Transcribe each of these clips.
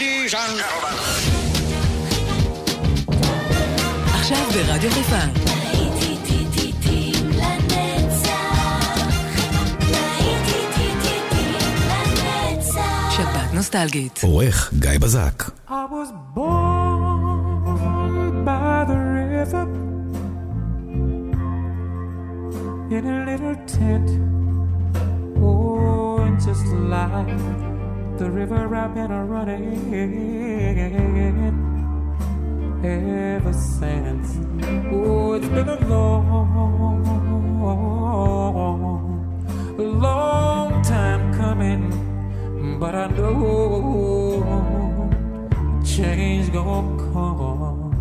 Ladies and gentlemen. עכשיו ברדיו חיפה. שבת נוסטלגית. עורך גיא בזק. I was born by the river in a little tent. Oh, just like the river I've been running ever since. Oh, it's been a long, long time coming, but I know change gonna come.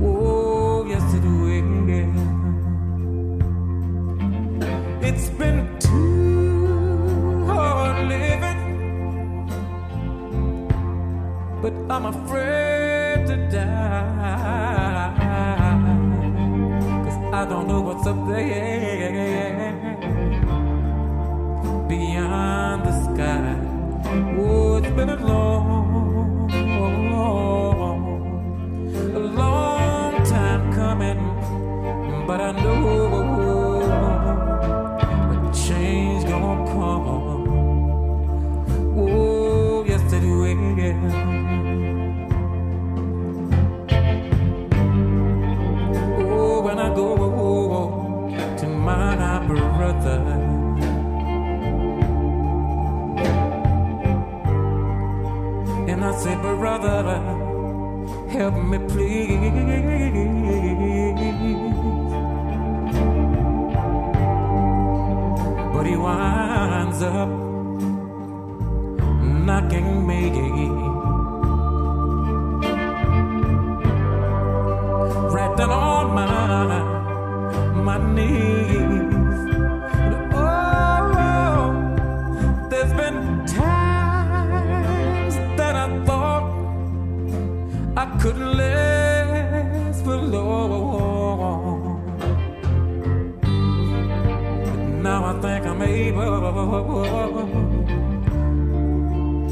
Oh, yes to do it will. It's been but I'm afraid to die. Cause I don't know what's up there beyond the sky. Oh, it's been a long, a long time coming, but I know brother, help me please. But he winds up knocking me right down on my my knees.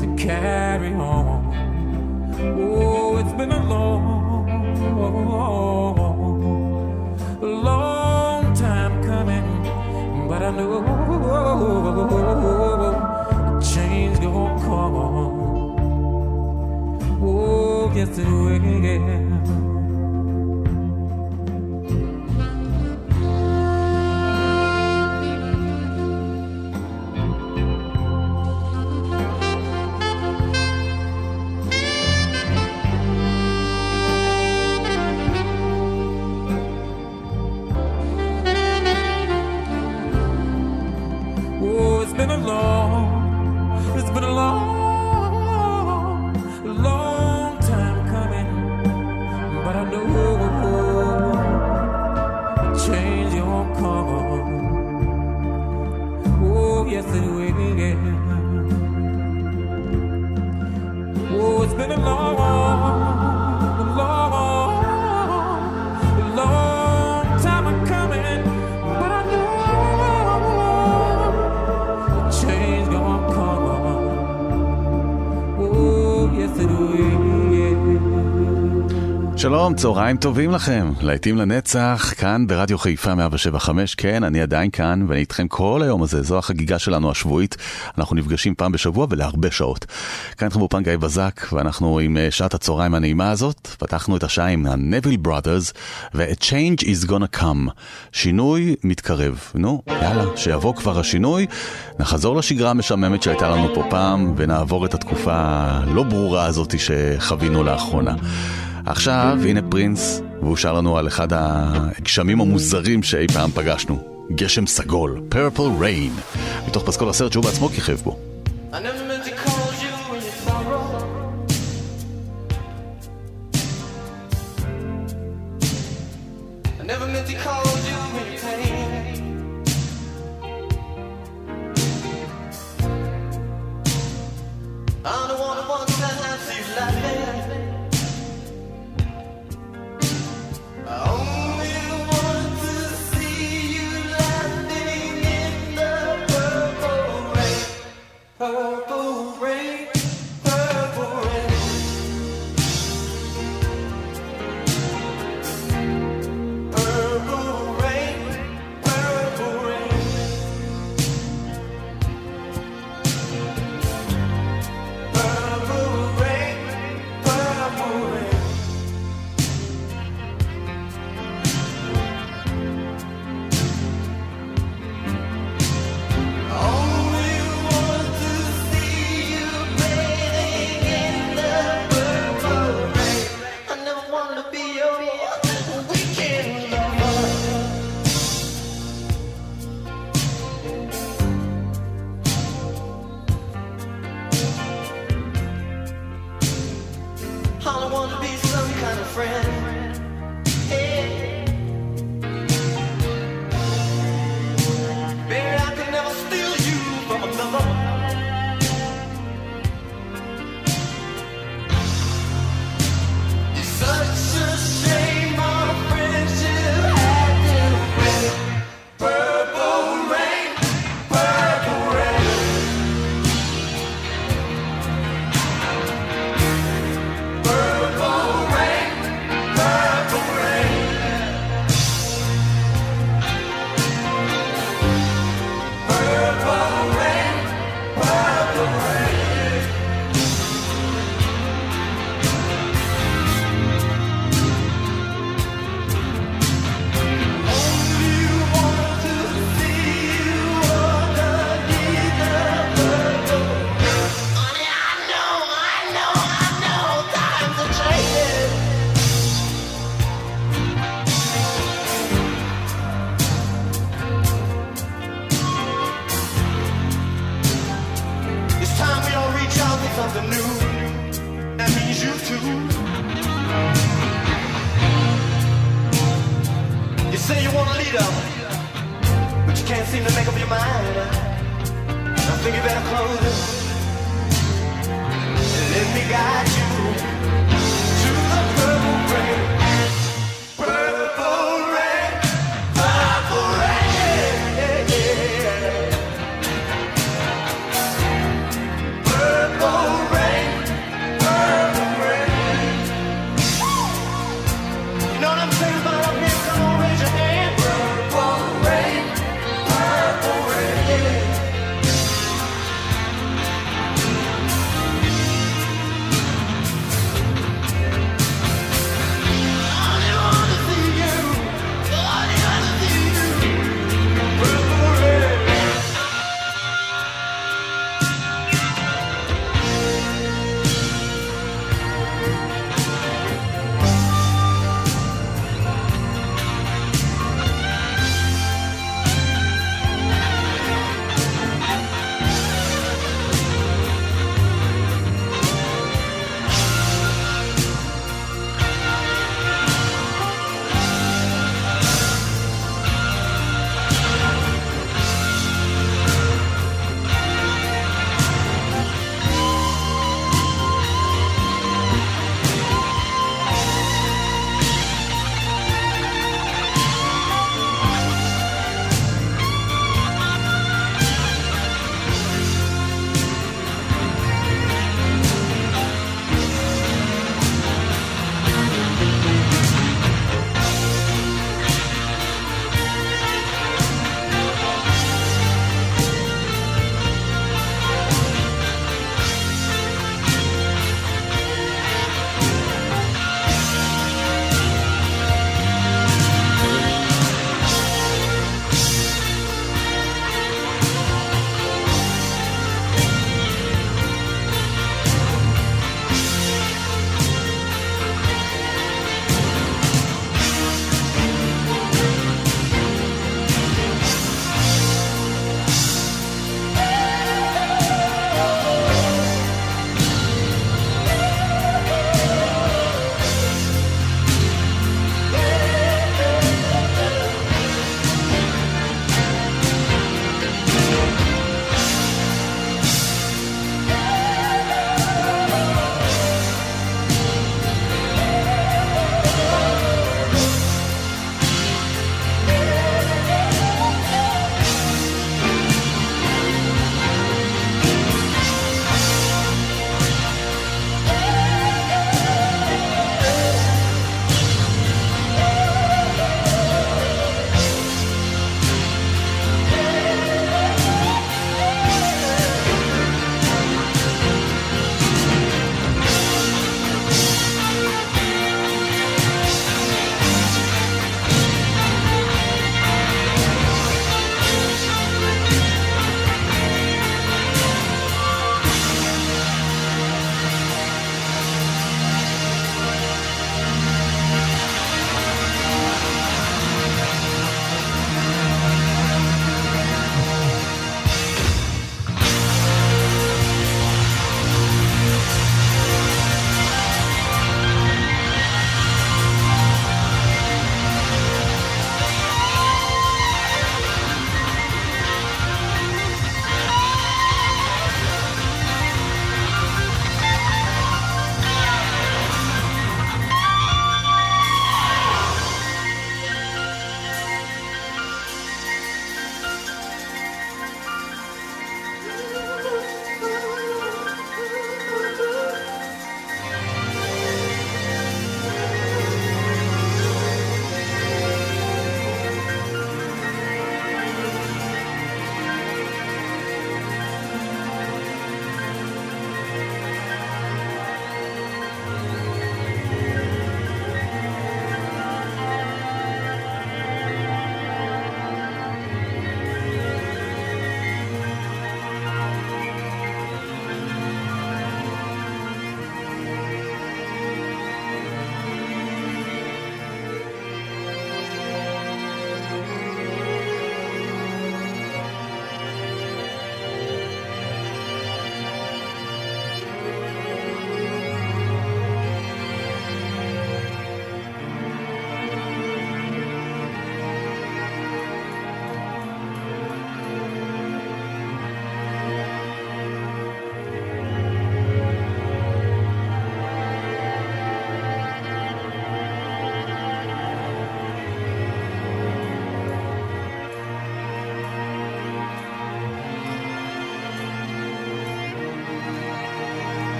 To carry on. Oh, it's been a long, long time coming, but I know change gonna come. Oh, yes it will. שלום, צהריים טובים לכם. להיטים לנצח, כאן ברדיו חיפה 175. כן, אני עדיין כאן, ואני איתכם כל היום הזה. זו החגיגה שלנו השבועית. אנחנו נפגשים פעם בשבוע ולהרבה שעות. כאן איתכם באופן גיא בזק, ואנחנו עם אה, שעת הצהריים הנעימה הזאת. פתחנו את השעה עם ה-Neville Brothers, ו-A Change is gonna come. שינוי מתקרב. נו, יאללה, שיבוא כבר השינוי. נחזור לשגרה המשעממת שהייתה לנו פה פעם, ונעבור את התקופה הלא ברורה הזאת שחווינו לאחרונה. עכשיו, הנה פרינס, והוא שר לנו על אחד הגשמים המוזרים שאי פעם פגשנו. גשם סגול, Purple Rain, מתוך פסקול הסרט שהוא בעצמו כיכב בו. can't seem to make up your mind. I think you better close it. Let me guide you.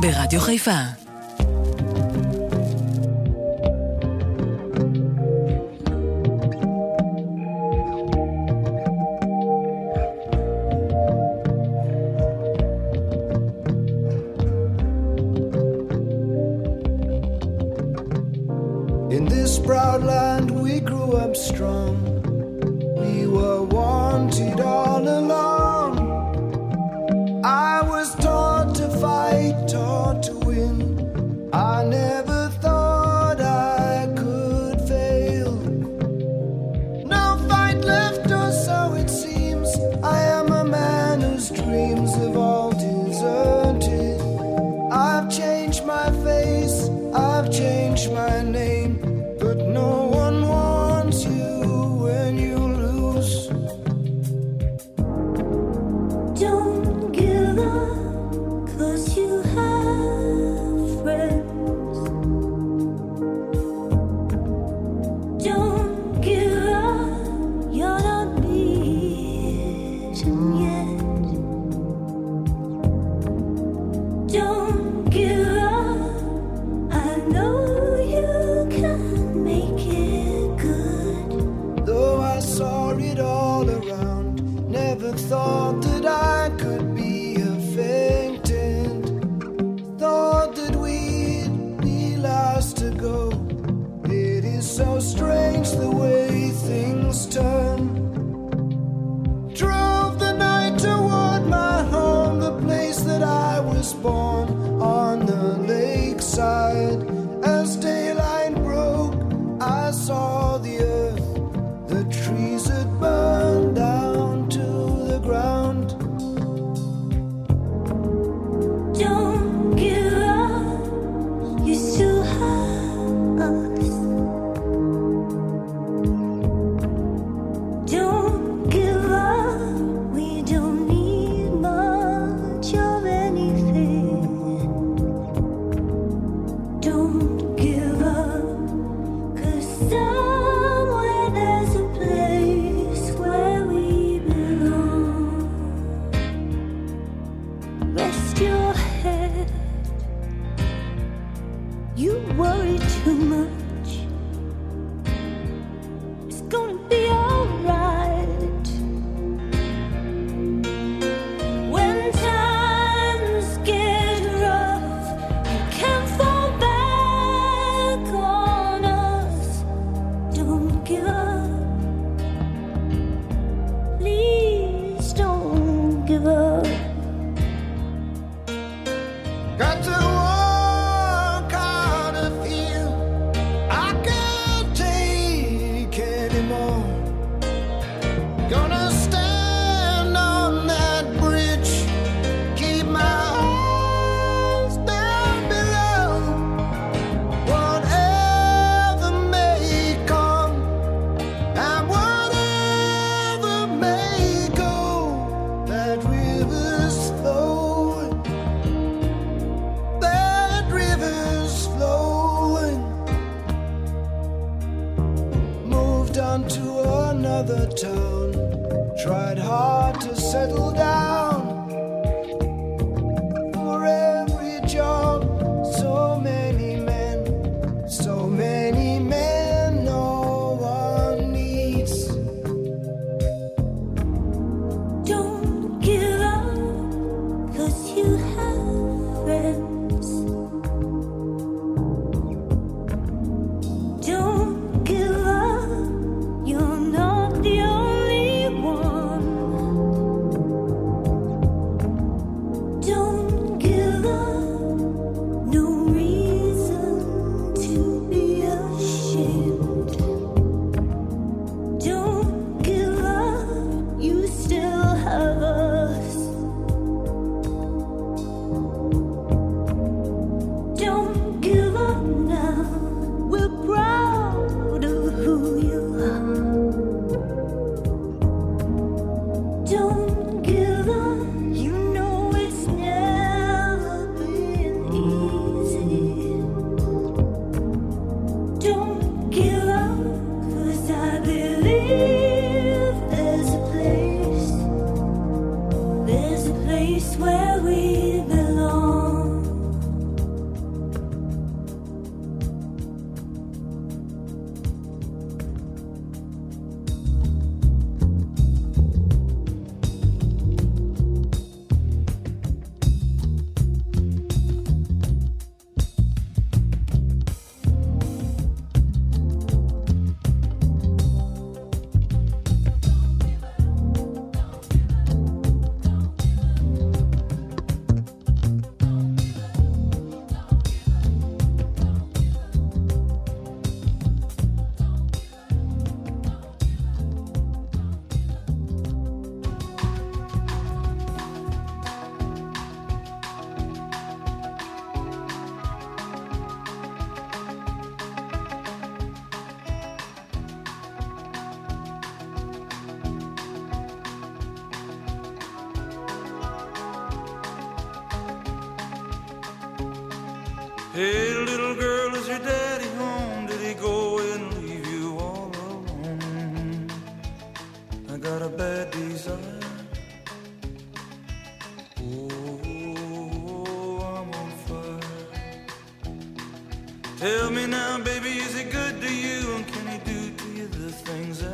ברדיו חיפה.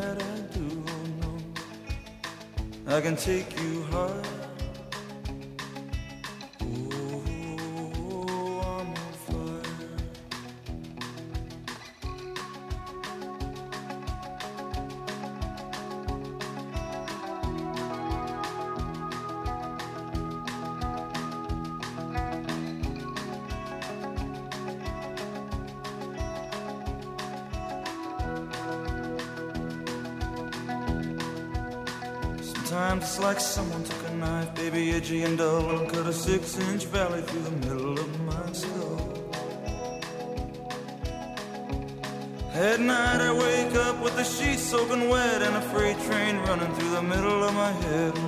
that I do. I can take you high. six inch valley through the middle of my skull. At night, I wake up with the sheets soaking wet and a freight train running through the middle of my head.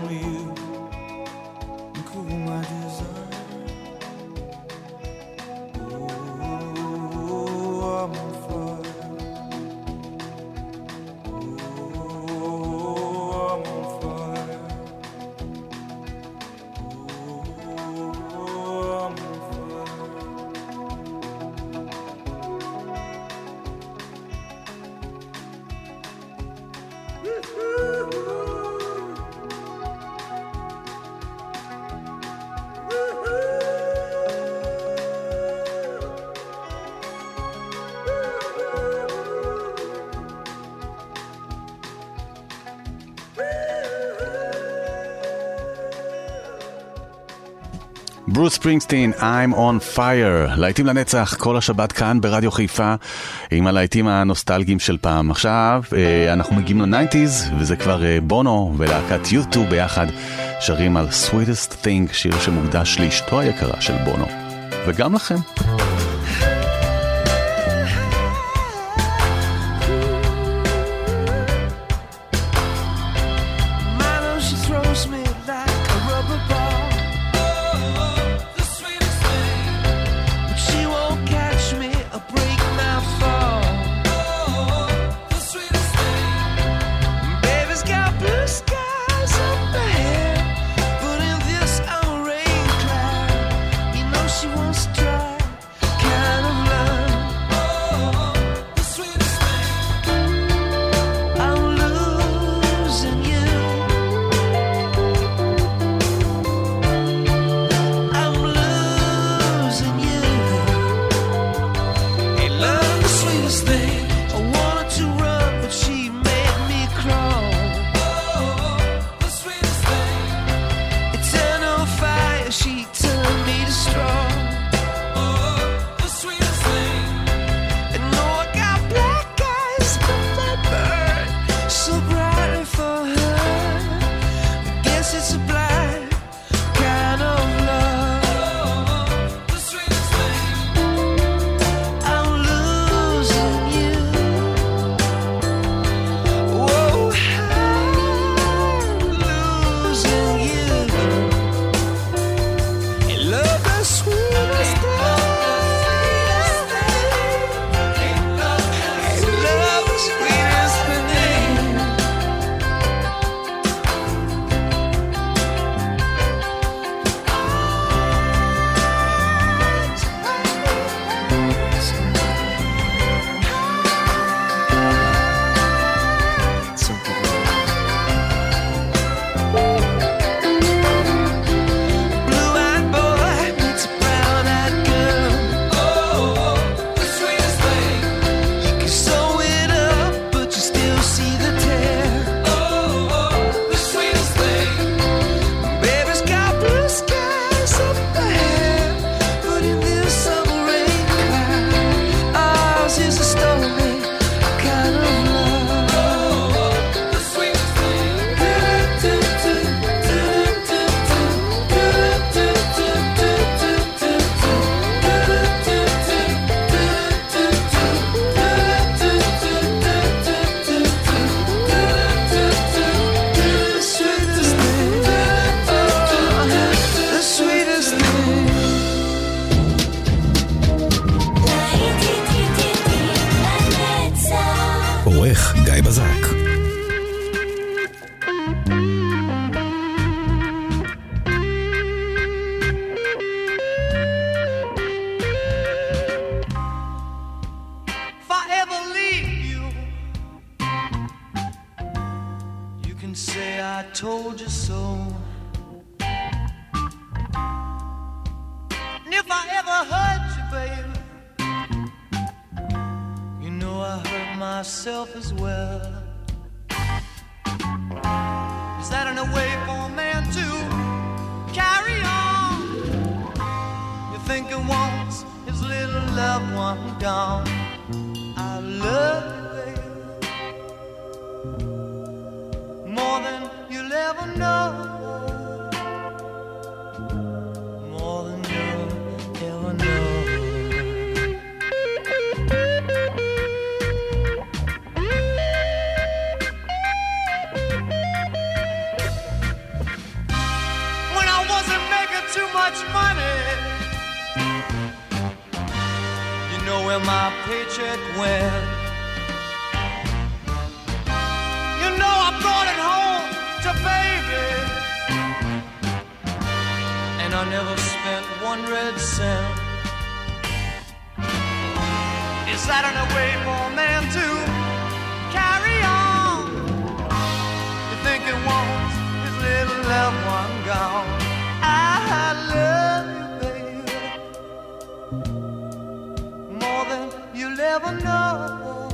ברוס ספרינגסטין, I'm on fire. להיטים לנצח, כל השבת כאן ברדיו חיפה, עם הלהיטים הנוסטלגיים של פעם. עכשיו אה, אנחנו מגיעים לניינטיז, וזה כבר אה, בונו ולהקת יוטו ביחד שרים על Sweetest Thing, שיר שמוקדש לאשתו היקרה של בונו, וגם לכם. think he wants his little loved one gone. I love you, baby, more than you'll ever know. where my paycheck went. You know I brought it home to baby, and I never spent one red cent. Is that in a way for a man to carry on? You think it wants his little loved one gone? I love. never know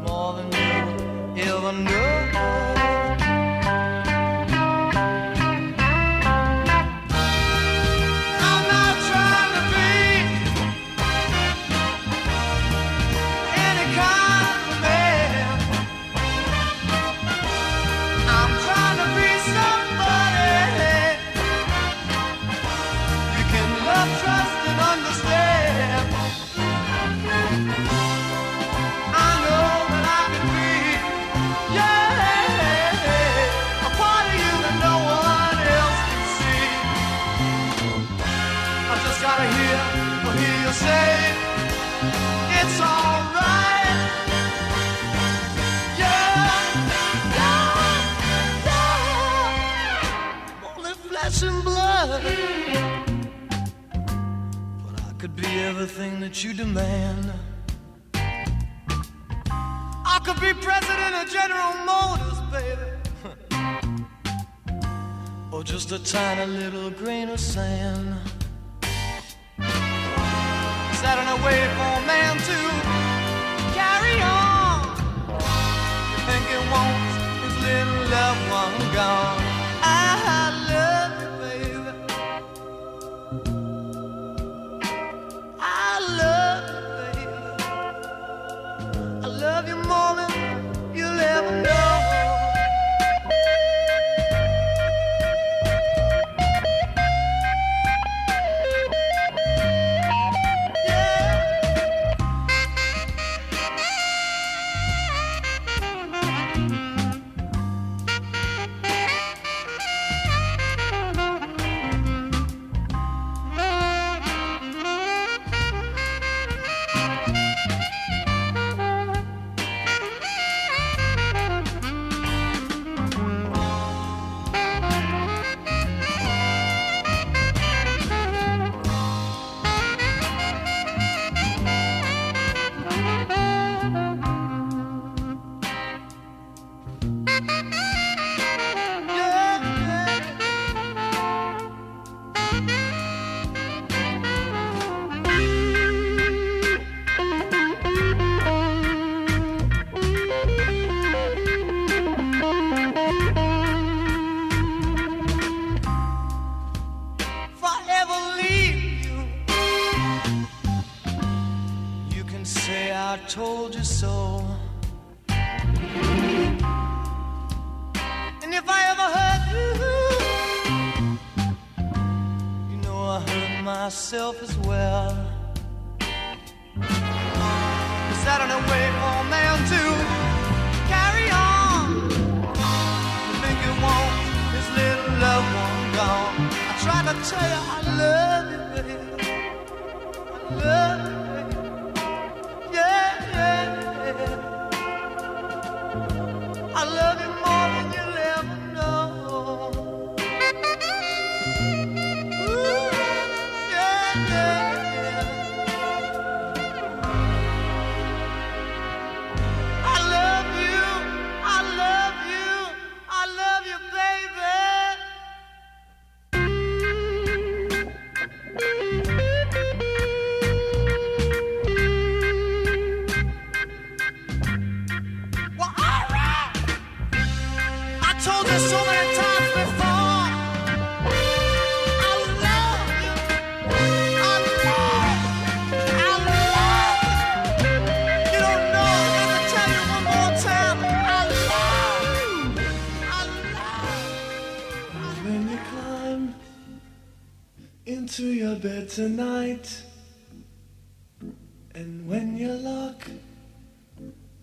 more than you ever know. I'll hear you say it's alright. Yeah, yeah, yeah. Only flesh and blood, but I could be everything that you demand. I could be president of General Motors, baby. or just a tiny little grain of sand. Sat on a way for a man to carry on. You think wants his little loved one gone. I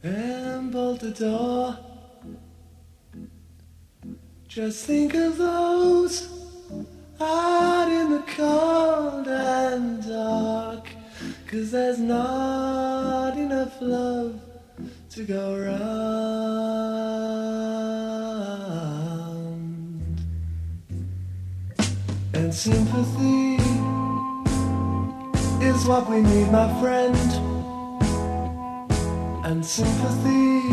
and bolt the door. Just think of those out in the cold and dark. Cause there's not enough love to go round. And sympathy is what we need, my friend and sympathy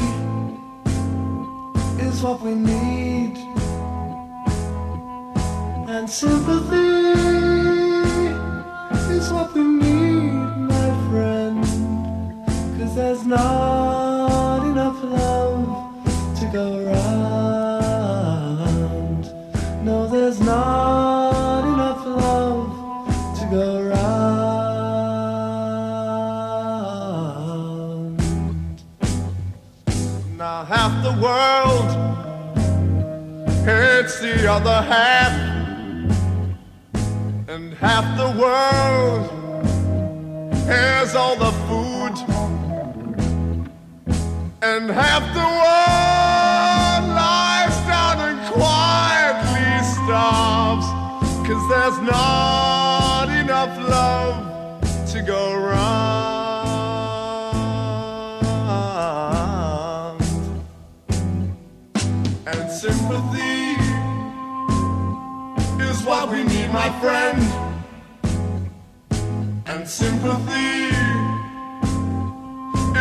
is what we need. And sympathy is what we need, my friend. Cause there's not enough love to go round. The other half, and half the world has all the food, and half the world lies down and quietly starves, cause there's not enough love to go round. my friend. And sympathy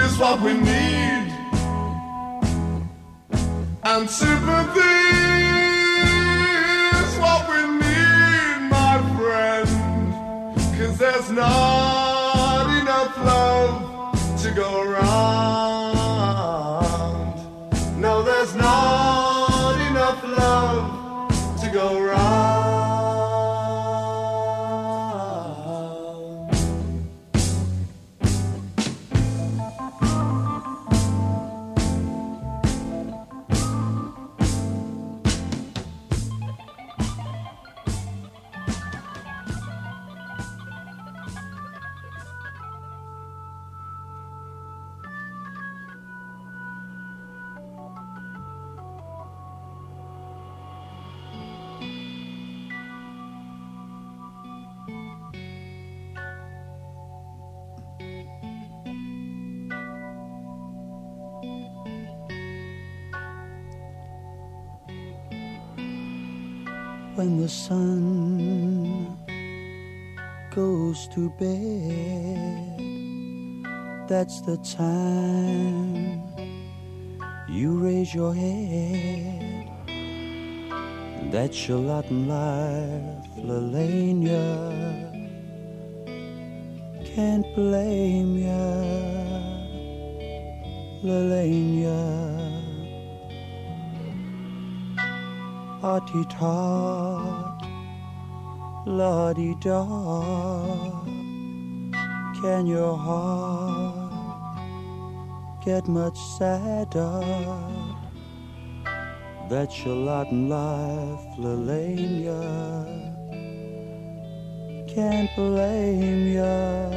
is what we need. And sympathy is what we need my friend. Cause there's none bed. That's the time you raise your head. That's your lot in life, Lelania. Can't blame ya, Lelania. Hearty tot, la-di da. Can your heart get much sadder? That's your lot in life, Lelania. Can't blame ya,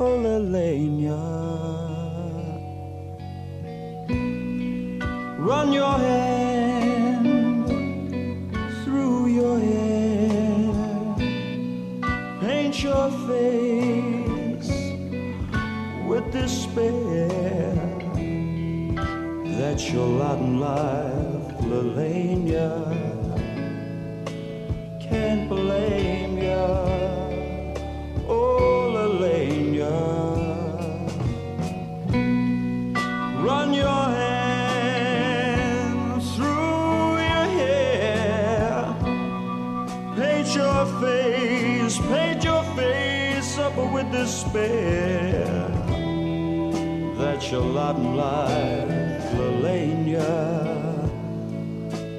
oh Lelania. Run your hand through your hair, paint your face despair. That's your lot in life, Lelania. Can't blame ya, oh Lelania. Run your hand through your hair. Paint your face, paint your face up with despair. Your lot in life, Lelania.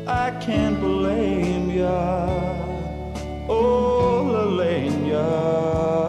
I can't blame ya, oh Lelania.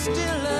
still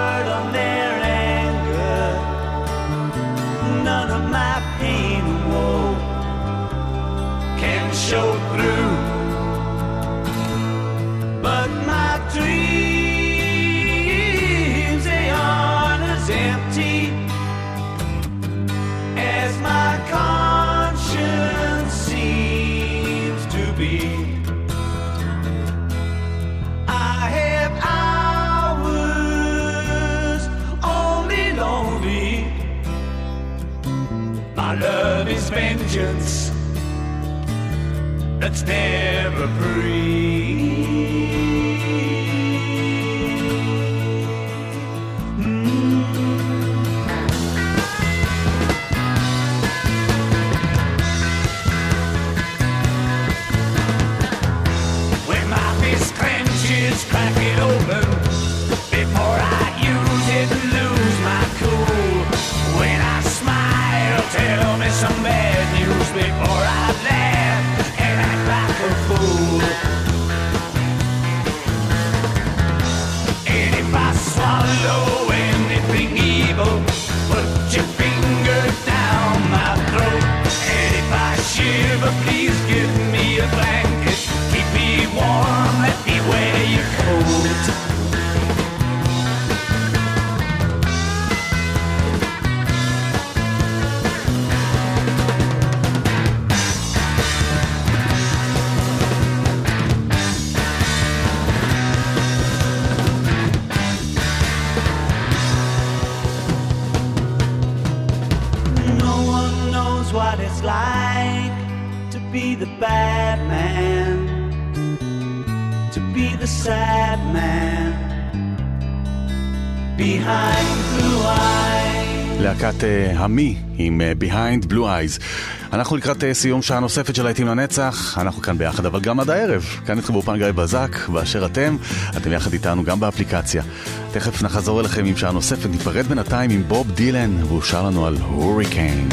show through. המי עם אה, Behind Blue Eyes. אנחנו לקראת אה, סיום שעה נוספת של להיטים לנצח, אנחנו כאן ביחד אבל גם עד הערב. כאן איתכם באופן גיא בזק, באשר אתם, אתם יחד איתנו גם באפליקציה. תכף נחזור אליכם עם שעה נוספת, ניפרד בינתיים עם בוב דילן, והוא שר לנו על הוריקיין.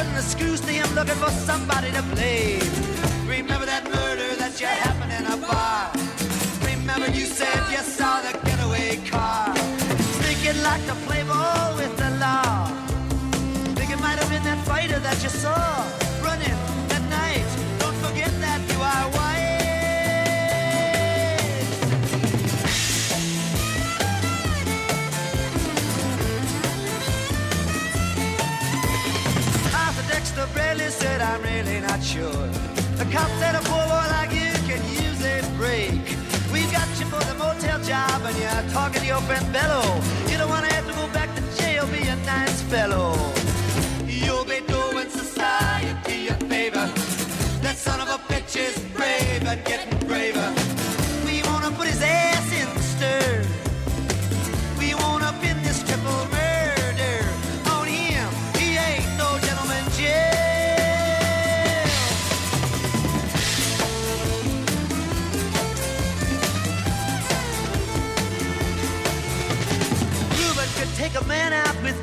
Putting the screws to him looking for somebody to blame. Remember that murder that you happened in a bar. Remember you said you saw the getaway car. Thinking like to play ball with the law. Think it might have been that fighter that you saw running sure. The cop said a poor boy like you can use a break. We've got you for the motel job and you're talking to your friend Bello.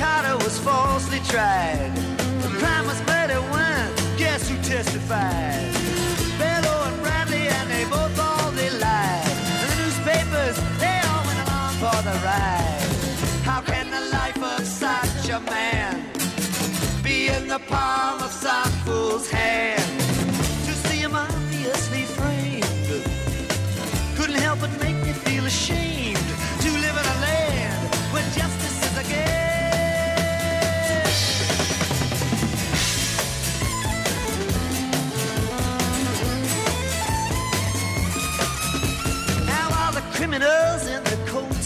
Carter was falsely tried. The crime was murder when, guess who testified? Bello and Bradley, and they both all they lied. And the newspapers, they all went along for the ride. How can the life of such a man be in the palm of some fool's hand?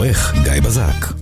עורך גיא בזק